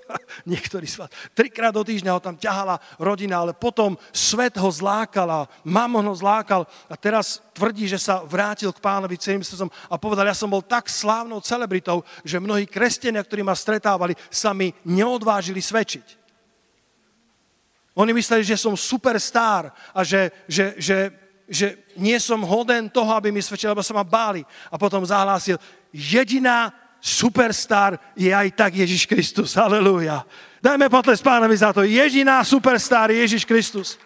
Niektorí z vás. Trikrát do týždňa ho tam ťahala rodina, ale potom svet ho zlákal a mamon ho zlákal a teraz tvrdí, že sa vrátil k pánovi celým srdcom a povedal, ja som bol tak slávnou celebritou, že mnohí kresťania, ktorí ma stretávali, sa mi neodvážili svedčiť. Oni mysleli, že som superstar a že, že, že, že nie som hoden toho, aby mi svedčil, lebo sa ma báli. A potom zahlásil, jediná superstar je aj tak Ježiš Kristus. Halelúja. Dajme potles pánovi za to. Jediná superstar je Ježiš Kristus.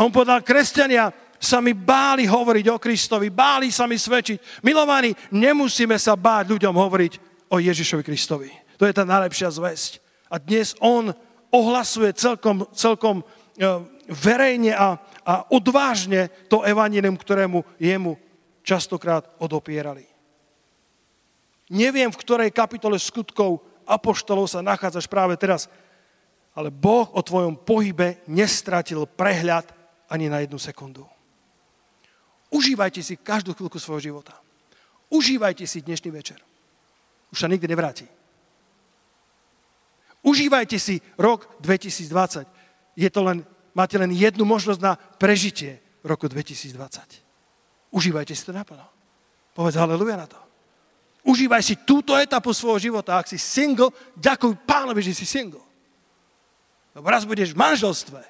On povedal, kresťania sa mi báli hovoriť o Kristovi, báli sa mi svedčiť. Milovaní, nemusíme sa báť ľuďom hovoriť o Ježišovi Kristovi. To je tá najlepšia zväzť. A dnes on ohlasuje celkom, celkom e, verejne a, a odvážne to evanílium, ktorému jemu častokrát odopierali. Neviem, v ktorej kapitole skutkov apoštolov sa nachádzaš práve teraz, ale Boh o tvojom pohybe nestratil prehľad ani na jednu sekundu. Užívajte si každú chvíľku svojho života. Užívajte si dnešný večer. Už sa nikdy nevráti. Užívajte si rok 2020. Je to len, máte len jednu možnosť na prežitie roku 2020. Užívajte si to naplno. Povedz haleluja na to. Užívaj si túto etapu svojho života. Ak si single, ďakuj pánovi, že si single. Lebo raz budeš v manželstve.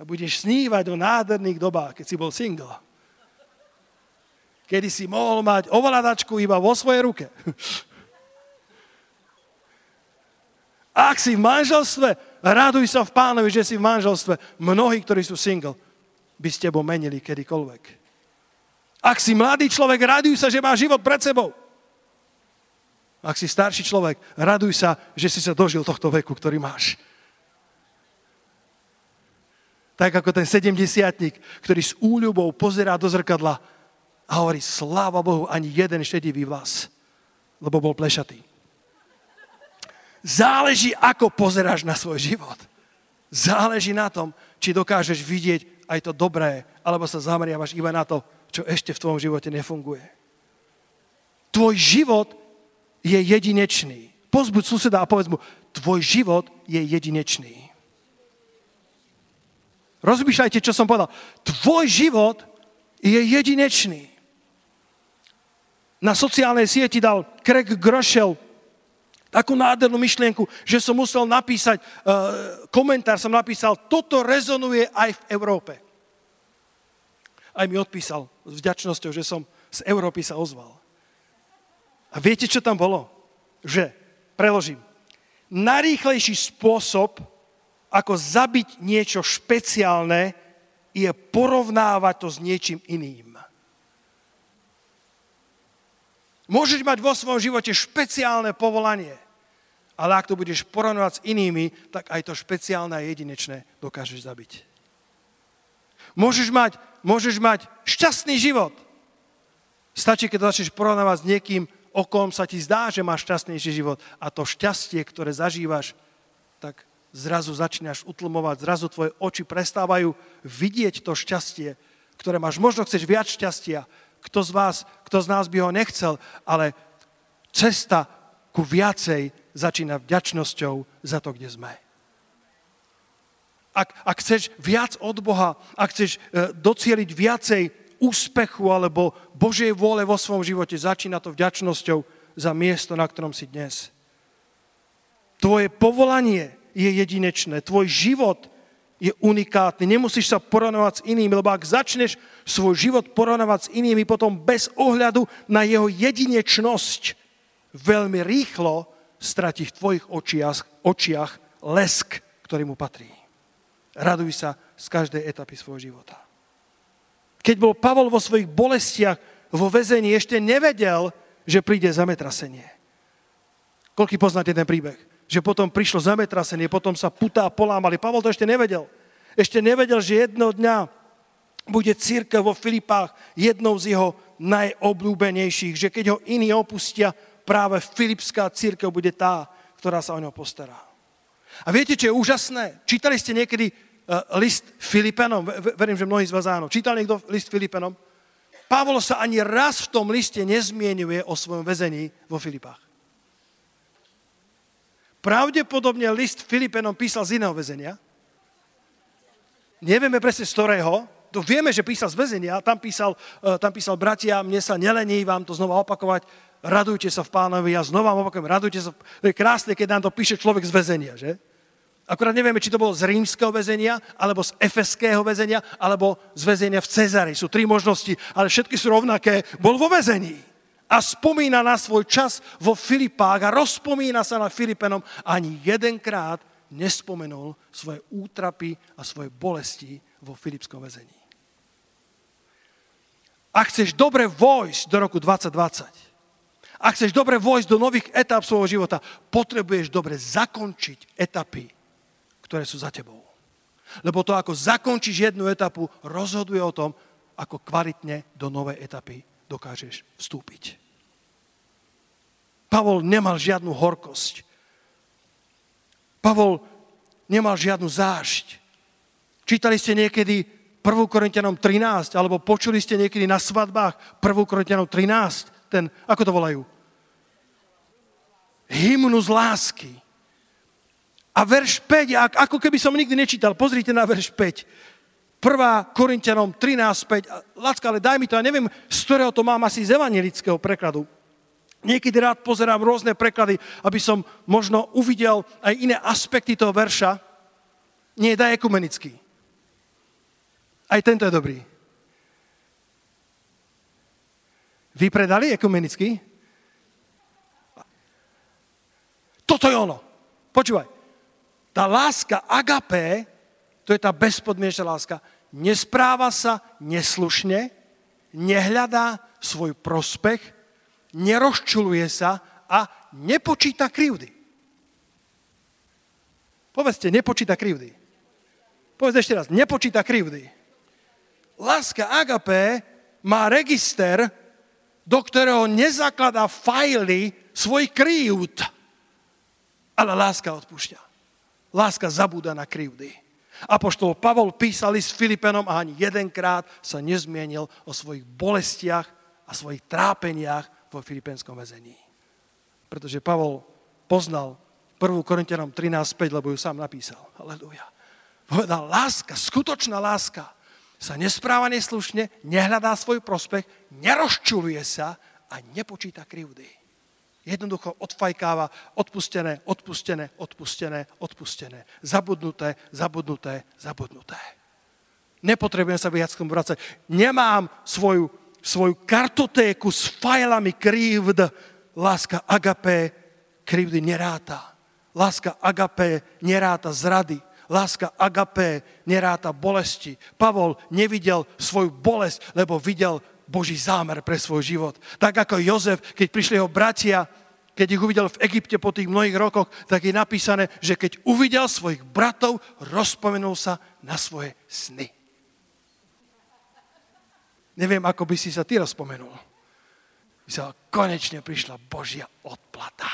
A budeš snívať o nádherných dobách, keď si bol single. Kedy si mohol mať ovládačku iba vo svojej ruke. Ak si v manželstve, raduj sa v pánovi, že si v manželstve. Mnohí, ktorí sú single, by s tebou menili kedykoľvek. Ak si mladý človek, raduj sa, že má život pred sebou. Ak si starší človek, raduj sa, že si sa dožil tohto veku, ktorý máš. Tak ako ten sedemdesiatník, ktorý s úľubou pozerá do zrkadla a hovorí, sláva Bohu, ani jeden šedivý vlas, lebo bol plešatý. Záleží, ako pozeráš na svoj život. Záleží na tom, či dokážeš vidieť aj to dobré, alebo sa zameriavaš iba na to, čo ešte v tvojom živote nefunguje. Tvoj život je jedinečný. Pozbuď suseda a povedz mu, tvoj život je jedinečný. Rozmýšľajte, čo som povedal. Tvoj život je jedinečný. Na sociálnej sieti dal Craig Groschel takú nádhernú myšlienku, že som musel napísať, uh, komentár som napísal, toto rezonuje aj v Európe aj mi odpísal s vďačnosťou, že som z Európy sa ozval. A viete, čo tam bolo? Že, preložím, najrýchlejší spôsob, ako zabiť niečo špeciálne, je porovnávať to s niečím iným. Môžeš mať vo svojom živote špeciálne povolanie, ale ak to budeš porovnávať s inými, tak aj to špeciálne a jedinečné dokážeš zabiť. Môžeš mať, môžeš mať šťastný život. Stačí, keď začneš porovnávať s niekým, o kom sa ti zdá, že máš šťastnejší život. A to šťastie, ktoré zažívaš, tak zrazu začínaš utlmovať, zrazu tvoje oči prestávajú vidieť to šťastie, ktoré máš. Možno chceš viac šťastia. Kto z vás, kto z nás by ho nechcel, ale cesta ku viacej začína vďačnosťou za to, kde sme ak, ak chceš viac od Boha, ak chceš e, docieliť viacej úspechu alebo Božej vôle vo svojom živote, začína to vďačnosťou za miesto, na ktorom si dnes. Tvoje povolanie je jedinečné, tvoj život je unikátny. Nemusíš sa porovnávať s inými, lebo ak začneš svoj život porovnávať s inými, potom bez ohľadu na jeho jedinečnosť veľmi rýchlo stratí v tvojich očiach, očiach lesk, ktorý mu patrí. Raduj sa z každej etapy svojho života. Keď bol Pavol vo svojich bolestiach vo väzení, ešte nevedel, že príde zametrasenie. Koľký poznáte ten príbeh? Že potom prišlo zametrasenie, potom sa putá polámali. Pavol to ešte nevedel. Ešte nevedel, že jedného dňa bude církev vo Filipách jednou z jeho najobľúbenejších, že keď ho iní opustia, práve Filipská církev bude tá, ktorá sa o neho postará. A viete, čo je úžasné? Čítali ste niekedy uh, list Filipenom? Verím, že mnohí z vás áno. Čítali niekto list Filipenom? Pavol sa ani raz v tom liste nezmienuje o svojom väzení vo Filipách. Pravdepodobne list Filipenom písal z iného väzenia. Nevieme presne z ktorého, to vieme, že písal z väzenia, tam písal, uh, tam písal bratia, mne sa nelení vám to znova opakovať, radujte sa v pánovi, ja znova vám opakujem, radujte sa. To je krásne, keď nám to píše človek z väzenia, že? Akurát nevieme, či to bolo z rímskeho väzenia, alebo z efeského väzenia, alebo z väzenia v Cezari. Sú tri možnosti, ale všetky sú rovnaké. Bol vo väzení a spomína na svoj čas vo Filipách a rozpomína sa na Filipenom. Ani jedenkrát nespomenul svoje útrapy a svoje bolesti vo filipskom väzení. Ak chceš dobre vojsť do roku 2020, ak chceš dobre vojsť do nových etap svojho života, potrebuješ dobre zakončiť etapy, ktoré sú za tebou. Lebo to, ako zakončíš jednu etapu, rozhoduje o tom, ako kvalitne do novej etapy dokážeš vstúpiť. Pavol nemal žiadnu horkosť. Pavol nemal žiadnu zášť. Čítali ste niekedy 1. Korintianom 13, alebo počuli ste niekedy na svadbách 1. Korintianom 13, ten, ako to volajú? hymnus lásky. A verš 5, ako keby som nikdy nečítal, pozrite na verš 5. 1. Korintianom 13.5. Lacka, ale daj mi to, ja neviem, z ktorého to mám asi z evangelického prekladu. Niekedy rád pozerám rôzne preklady, aby som možno uvidel aj iné aspekty toho verša. Nie, daj ekumenický. Aj tento je dobrý. Vypredali ekumenický? Toto je ono. Počúvaj. Tá láska agapé, to je tá bezpodmienečná láska, nespráva sa neslušne, nehľadá svoj prospech, nerozčuluje sa a nepočíta krivdy. Povedzte, nepočíta krivdy. Povedz ešte raz, nepočíta krivdy. Láska agapé má register, do ktorého nezakladá fajly svoj krivd. Ale láska odpúšťa. Láska zabúda na krivdy. Apoštol Pavol písali s Filipenom a ani jedenkrát sa nezmienil o svojich bolestiach a svojich trápeniach vo filipenskom väzení. Pretože Pavol poznal 1. Korintianom 13.5, lebo ju sám napísal. Aleluja. Povedal, láska, skutočná láska sa nespráva neslušne, nehľadá svoj prospech, nerozčuluje sa a nepočíta krivdy. Jednoducho odfajkáva odpustené, odpustené, odpustené, odpustené. Zabudnuté, zabudnuté, zabudnuté. Nepotrebujem sa viac k tomu. Nemám svoju, svoju kartotéku s fajlami krivd. Láska agapé krivdy neráta. Láska agapé neráta zrady. Láska agapé neráta bolesti. Pavol nevidel svoju bolesť, lebo videl Boží zámer pre svoj život. Tak ako Jozef, keď prišli jeho bratia, keď ich uvidel v Egypte po tých mnohých rokoch, tak je napísané, že keď uvidel svojich bratov, rozpomenul sa na svoje sny. Neviem, ako by si sa ty rozpomenul. By konečne prišla Božia odplata.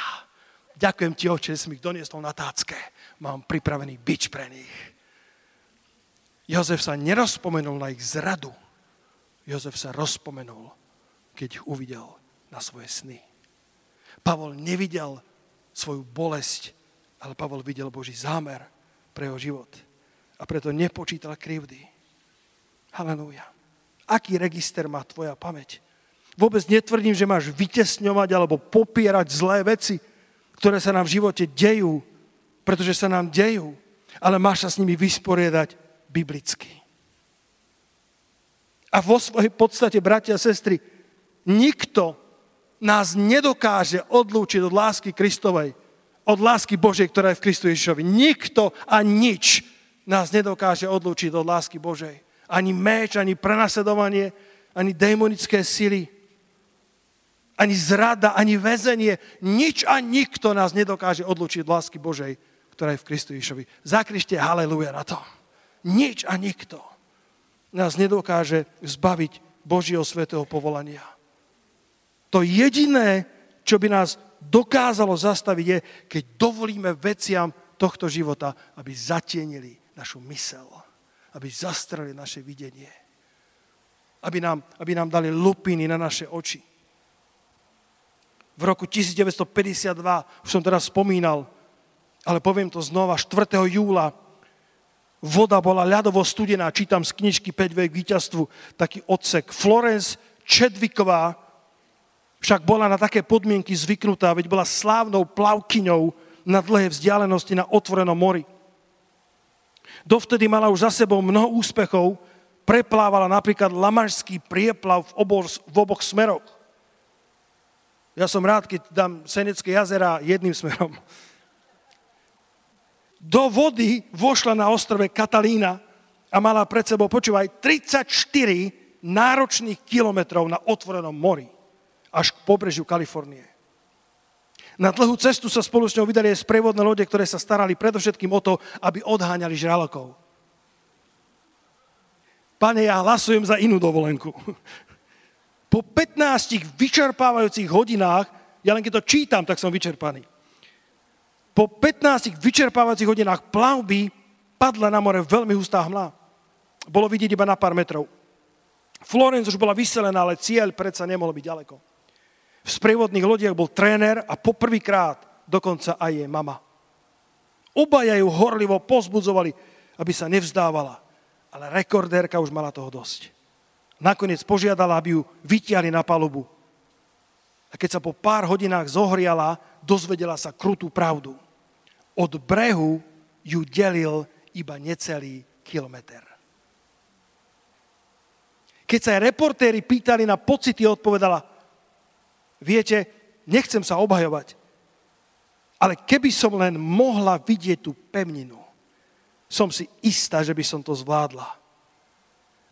Ďakujem ti, oče, že si mi ich doniesol na tácke. Mám pripravený bič pre nich. Jozef sa nerozpomenul na ich zradu, Jozef sa rozpomenul, keď ich uvidel na svoje sny. Pavol nevidel svoju bolesť, ale Pavol videl Boží zámer pre jeho život. A preto nepočítal krivdy. Halelúja. Aký register má tvoja pamäť? Vôbec netvrdím, že máš vytesňovať alebo popierať zlé veci, ktoré sa nám v živote dejú, pretože sa nám dejú, ale máš sa s nimi vysporiadať biblicky. A vo svojej podstate, bratia a sestry, nikto nás nedokáže odlúčiť od lásky Kristovej, od lásky Božej, ktorá je v Kristu Ježišovi. Nikto a nič nás nedokáže odlúčiť od lásky Božej. ani meč, ani prenasledovanie, ani démonické sily, ani zrada, ani väzenie. Nič a nikto nás nedokáže odlučiť od lásky Božej, ktorá je v Kristu Ježovi. Zakrište haleluja na to. Nič a nikto nás nedokáže zbaviť Božieho svetého povolania. To jediné, čo by nás dokázalo zastaviť, je, keď dovolíme veciam tohto života, aby zatienili našu mysel, aby zastrali naše videnie, aby nám, aby nám dali lupiny na naše oči. V roku 1952, už som teraz spomínal, ale poviem to znova, 4. júla voda bola ľadovo studená, čítam z knižky 5 vek víťazstvu, taký odsek. Florence Čedviková však bola na také podmienky zvyknutá, veď bola slávnou plavkyňou na dlhé vzdialenosti na otvorenom mori. Dovtedy mala už za sebou mnoho úspechov, preplávala napríklad Lamarský prieplav v, obor, v oboch smeroch. Ja som rád, keď dám Senecké jazera jedným smerom. Do vody vošla na ostrove Katalína a mala pred sebou, počúvaj, 34 náročných kilometrov na otvorenom mori až k pobrežiu Kalifornie. Na dlhú cestu sa spolu s ňou vydali aj sprevodné lode, ktoré sa starali predovšetkým o to, aby odháňali žralokov. Pane, ja hlasujem za inú dovolenku. Po 15 vyčerpávajúcich hodinách, ja len keď to čítam, tak som vyčerpaný. Po 15 vyčerpávajúcich hodinách plavby padla na more veľmi hustá hmla. Bolo vidieť iba na pár metrov. Florence už bola vyselená, ale cieľ predsa nemohol byť ďaleko. V sprievodných lodiach bol tréner a poprvýkrát dokonca aj jej mama. Obaja ju horlivo pozbudzovali, aby sa nevzdávala. Ale rekordérka už mala toho dosť nakoniec požiadala, aby ju vytiahli na palubu. A keď sa po pár hodinách zohriala, dozvedela sa krutú pravdu. Od brehu ju delil iba necelý kilometr. Keď sa aj reportéri pýtali na pocity, odpovedala, viete, nechcem sa obhajovať, ale keby som len mohla vidieť tú pevninu, som si istá, že by som to zvládla.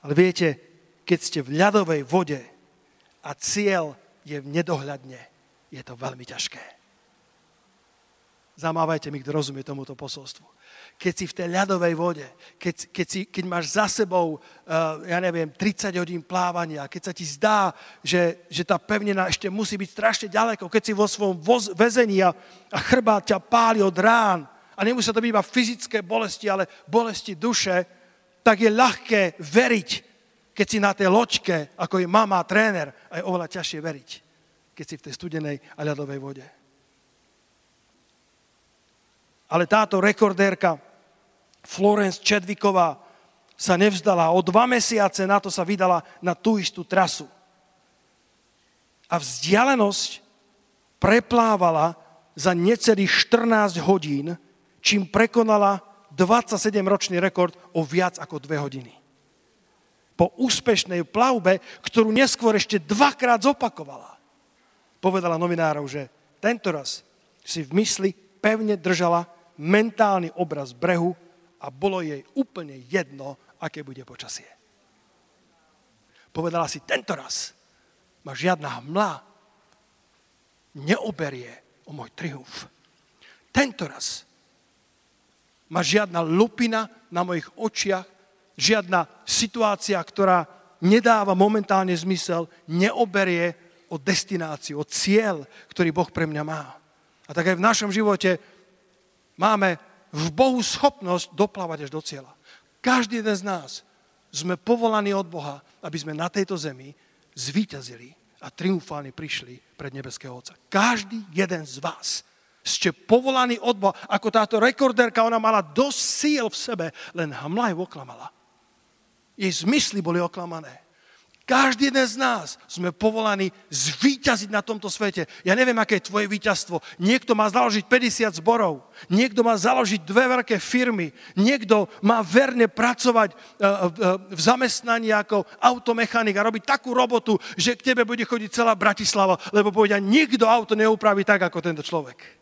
Ale viete, keď ste v ľadovej vode a cieľ je v nedohľadne, je to veľmi ťažké. Zamávajte mi, kto rozumie tomuto posolstvu. Keď si v tej ľadovej vode, keď, keď, si, keď máš za sebou, uh, ja neviem, 30 hodín plávania, keď sa ti zdá, že, že tá pevnina ešte musí byť strašne ďaleko, keď si vo svojom voz, väzení a, a chrbát ťa páli od rán a nemusí to byť iba fyzické bolesti, ale bolesti duše, tak je ľahké veriť, keď si na tej loďke, ako je mama tréner, a je oveľa ťažšie veriť, keď si v tej studenej a ľadovej vode. Ale táto rekordérka Florence Čedviková sa nevzdala. O dva mesiace na to sa vydala na tú istú trasu. A vzdialenosť preplávala za necelých 14 hodín, čím prekonala 27-ročný rekord o viac ako 2 hodiny po úspešnej plavbe, ktorú neskôr ešte dvakrát zopakovala. Povedala novinárov, že tento raz si v mysli pevne držala mentálny obraz brehu a bolo jej úplne jedno, aké bude počasie. Povedala si, tento raz ma žiadna hmla neoberie o môj triumf. Tento raz ma žiadna lupina na mojich očiach žiadna situácia, ktorá nedáva momentálne zmysel, neoberie o destináciu, o cieľ, ktorý Boh pre mňa má. A tak aj v našom živote máme v Bohu schopnosť doplávať až do cieľa. Každý jeden z nás sme povolaní od Boha, aby sme na tejto zemi zvíťazili a triumfálne prišli pred nebeského Otca. Každý jeden z vás ste povolaní od Boha. Ako táto rekordérka, ona mala dosť síl v sebe, len hmla ju oklamala jej zmysly boli oklamané. Každý jeden z nás sme povolaní zvíťaziť na tomto svete. Ja neviem, aké je tvoje víťazstvo. Niekto má založiť 50 zborov, niekto má založiť dve veľké firmy, niekto má verne pracovať eh, v zamestnaní ako automechanik a robiť takú robotu, že k tebe bude chodiť celá Bratislava, lebo povedia, nikto auto neupraví tak, ako tento človek.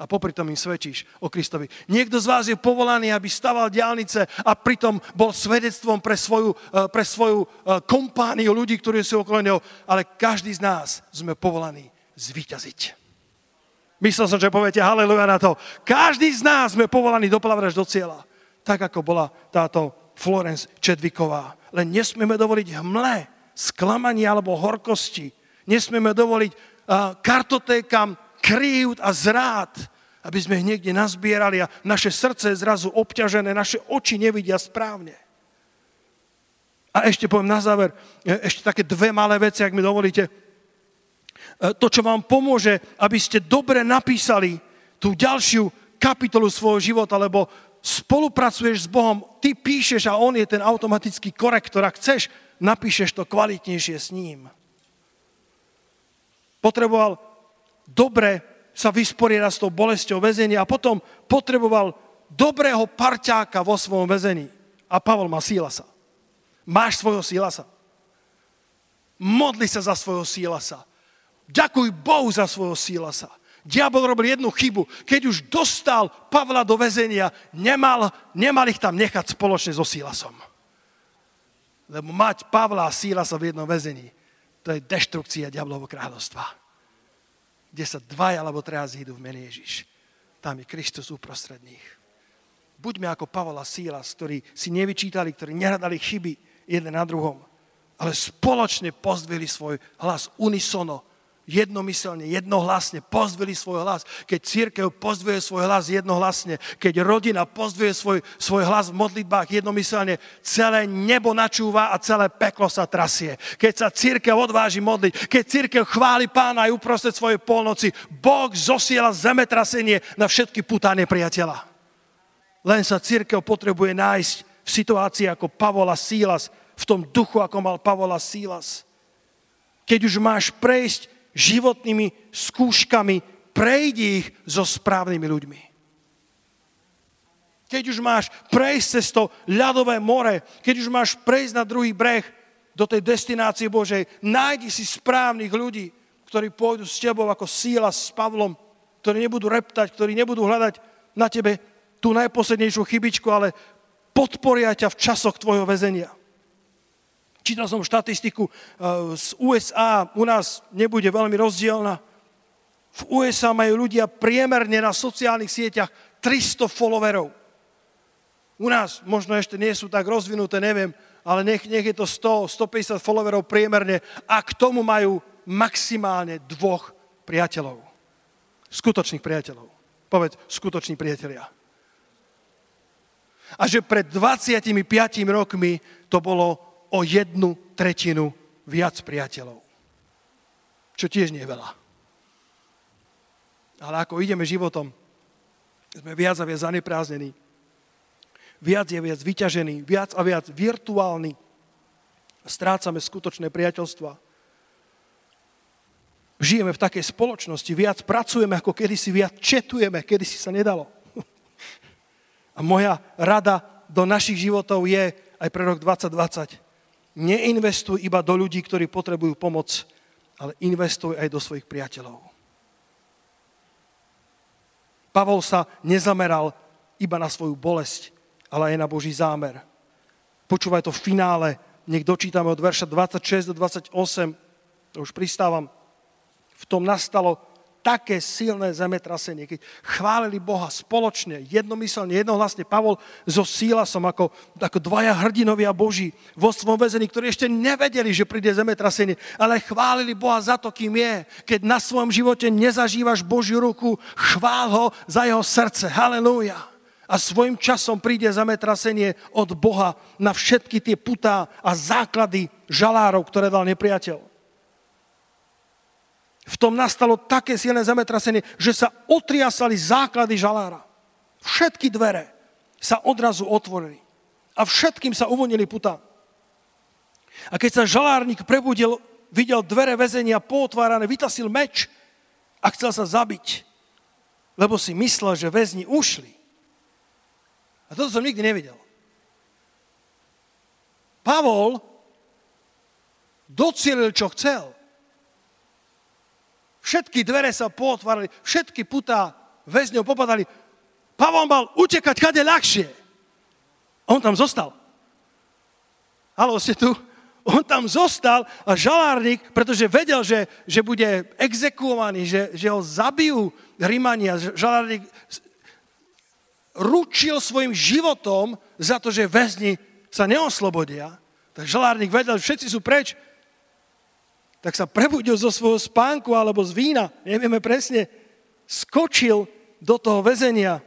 A popri tom im svedčíš o Kristovi. Niekto z vás je povolaný, aby staval diálnice a pritom bol svedectvom pre svoju, eh, pre svoju eh, kompániu ľudí, ktorí sú okolo neho, ale každý z nás sme povolaní zvíťaziť. Myslel som, že poviete haleluja na to. Každý z nás sme povolaní doplavať do cieľa. Tak, ako bola táto Florence Čedviková. Len nesmieme dovoliť hmle, sklamania alebo horkosti. Nesmieme dovoliť uh, kartotékam krívd a zrád, aby sme ich niekde nazbierali a naše srdce je zrazu obťažené, naše oči nevidia správne. A ešte poviem na záver, e, ešte také dve malé veci, ak mi dovolíte. E, to, čo vám pomôže, aby ste dobre napísali tú ďalšiu kapitolu svojho života, lebo spolupracuješ s Bohom, ty píšeš a On je ten automatický korektor. Ak chceš, napíšeš to kvalitnejšie s ním. Potreboval dobre sa vysporiadať s tou bolesťou väzenia a potom potreboval dobrého parťáka vo svojom väzení. A Pavol má sílasa. Máš svojho sílasa. Modli sa za svojho sílasa. Ďakuj Bohu za svojho sílasa. Diabol robil jednu chybu. Keď už dostal Pavla do väzenia, nemal, nemal ich tam nechať spoločne so sílasom. Lebo mať Pavla a sílasa v jednom väzení, to je deštrukcia diablovho kráľovstva kde sa dvaja alebo traja zídu v mene Ježiš. Tam je Kristus uprostred nich. Buďme ako Pavola Sílas, ktorí si nevyčítali, ktorí nehľadali chyby jeden na druhom, ale spoločne pozdvihli svoj hlas unisono jednomyselne, jednohlasne pozdvili svoj hlas. Keď církev pozdvuje svoj hlas jednohlasne, keď rodina pozdvuje svoj, svoj hlas v modlitbách jednomyselne, celé nebo načúva a celé peklo sa trasie. Keď sa církev odváži modliť, keď církev chváli pána aj uprostred svojej polnoci, Boh zosiela zemetrasenie na všetky putá nepriateľa. Len sa církev potrebuje nájsť v situácii ako Pavola Sílas, v tom duchu, ako mal Pavola Sílas. Keď už máš prejsť životnými skúškami, prejdi ich so správnymi ľuďmi. Keď už máš prejsť cez to ľadové more, keď už máš prejsť na druhý breh do tej destinácie Božej, nájdi si správnych ľudí, ktorí pôjdu s tebou ako síla s Pavlom, ktorí nebudú reptať, ktorí nebudú hľadať na tebe tú najposlednejšiu chybičku, ale podporia ťa v časoch tvojho väzenia. Čítal som štatistiku eh, z USA, u nás nebude veľmi rozdielna. V USA majú ľudia priemerne na sociálnych sieťach 300 followerov. U nás možno ešte nie sú tak rozvinuté, neviem, ale nech, nech je to 100, 150 followerov priemerne a k tomu majú maximálne dvoch priateľov. Skutočných priateľov. Povedz, skutoční priatelia. A že pred 25 rokmi to bolo o jednu tretinu viac priateľov. Čo tiež nie je veľa. Ale ako ideme životom, sme viac a viac zaneprázdnení, viac je viac vyťažení, viac a viac virtuálni, strácame skutočné priateľstva. Žijeme v takej spoločnosti, viac pracujeme ako kedysi, viac četujeme, kedysi sa nedalo. A moja rada do našich životov je aj pre rok 2020 Neinvestuj iba do ľudí, ktorí potrebujú pomoc, ale investuj aj do svojich priateľov. Pavol sa nezameral iba na svoju bolesť, ale aj na Boží zámer. Počúvaj to v finále, nech dočítame od verša 26 do 28, to už pristávam. V tom nastalo také silné zemetrasenie, keď chválili Boha spoločne, jednomyselne, jednohlasne. Pavol so Sílasom ako, ako dvaja hrdinovia Boží vo svojom väzení, ktorí ešte nevedeli, že príde zemetrasenie, ale chválili Boha za to, kým je. Keď na svojom živote nezažívaš Božiu ruku, chvál ho za jeho srdce. Halelúja. A svojim časom príde zemetrasenie od Boha na všetky tie putá a základy žalárov, ktoré dal nepriateľ v tom nastalo také silné zemetrasenie, že sa otriasali základy žalára. Všetky dvere sa odrazu otvorili. A všetkým sa uvoľnili puta. A keď sa žalárnik prebudil, videl dvere väzenia pootvárané, vytasil meč a chcel sa zabiť, lebo si myslel, že väzni ušli. A toto som nikdy nevidel. Pavol docielil, čo chcel. Všetky dvere sa pootvárali, všetky putá väzňov popadali. Pavol mal utekať kade ľahšie. On tam zostal. Halo, ste tu? On tam zostal a žalárnik, pretože vedel, že, že bude exekuovaný, že, že ho zabijú Rímania. Žalárnik ručil svojim životom za to, že väzni sa neoslobodia. Tak žalárnik vedel, že všetci sú preč. Tak sa prebudil zo svojho spánku alebo z vína, nevieme presne, skočil do toho väzenia,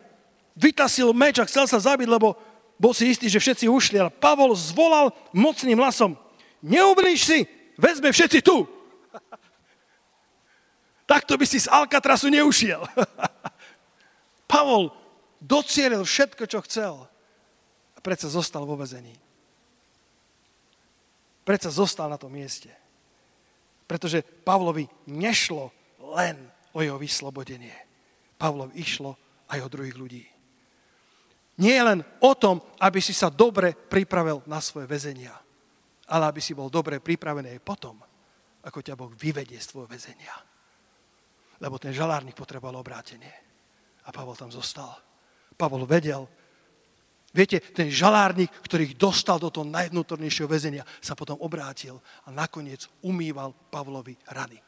vytasil meč a chcel sa zabiť, lebo bol si istý, že všetci ušli. Ale Pavol zvolal mocným hlasom, neublíž si, vezme všetci tu. Takto by si z Alcatrasu neušiel. Pavol docielil všetko, čo chcel. A predsa zostal vo vezení. Predsa zostal na tom mieste. Pretože Pavlovi nešlo len o jeho vyslobodenie. Pavlovi išlo aj o druhých ľudí. Nie len o tom, aby si sa dobre pripravil na svoje väzenia ale aby si bol dobre pripravený aj potom, ako ťa Boh vyvedie z tvojho väzenia. Lebo ten žalárnik potreboval obrátenie. A Pavol tam zostal. Pavol vedel, viete, ten žalárnik, ktorý ich dostal do toho najvnútornejšieho väzenia, sa potom obrátil a nakoniec umýval Pavlovi rany.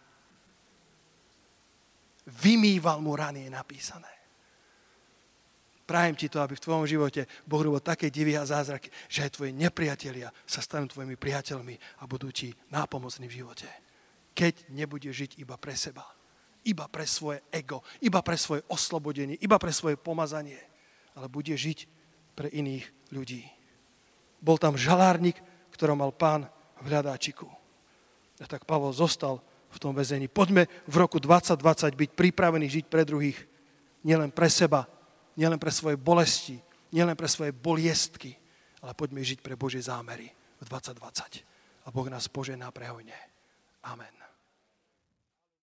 Vymýval mu rany, je napísané. Prajem ti to, aby v tvojom živote Boh robil také divy a zázraky, že aj tvoji nepriatelia sa stanú tvojimi priateľmi a budú ti nápomocní v živote. Keď nebude žiť iba pre seba, iba pre svoje ego, iba pre svoje oslobodenie, iba pre svoje pomazanie, ale bude žiť pre iných ľudí. Bol tam žalárnik, ktorý mal pán v hľadáčiku. A tak Pavol zostal v tom väzení. Poďme v roku 2020 byť pripravení žiť pre druhých, nielen pre seba, nielen pre svoje bolesti, nielen pre svoje boliestky, ale poďme žiť pre Božie zámery v 2020. A Boh nás požená prehojne. Amen.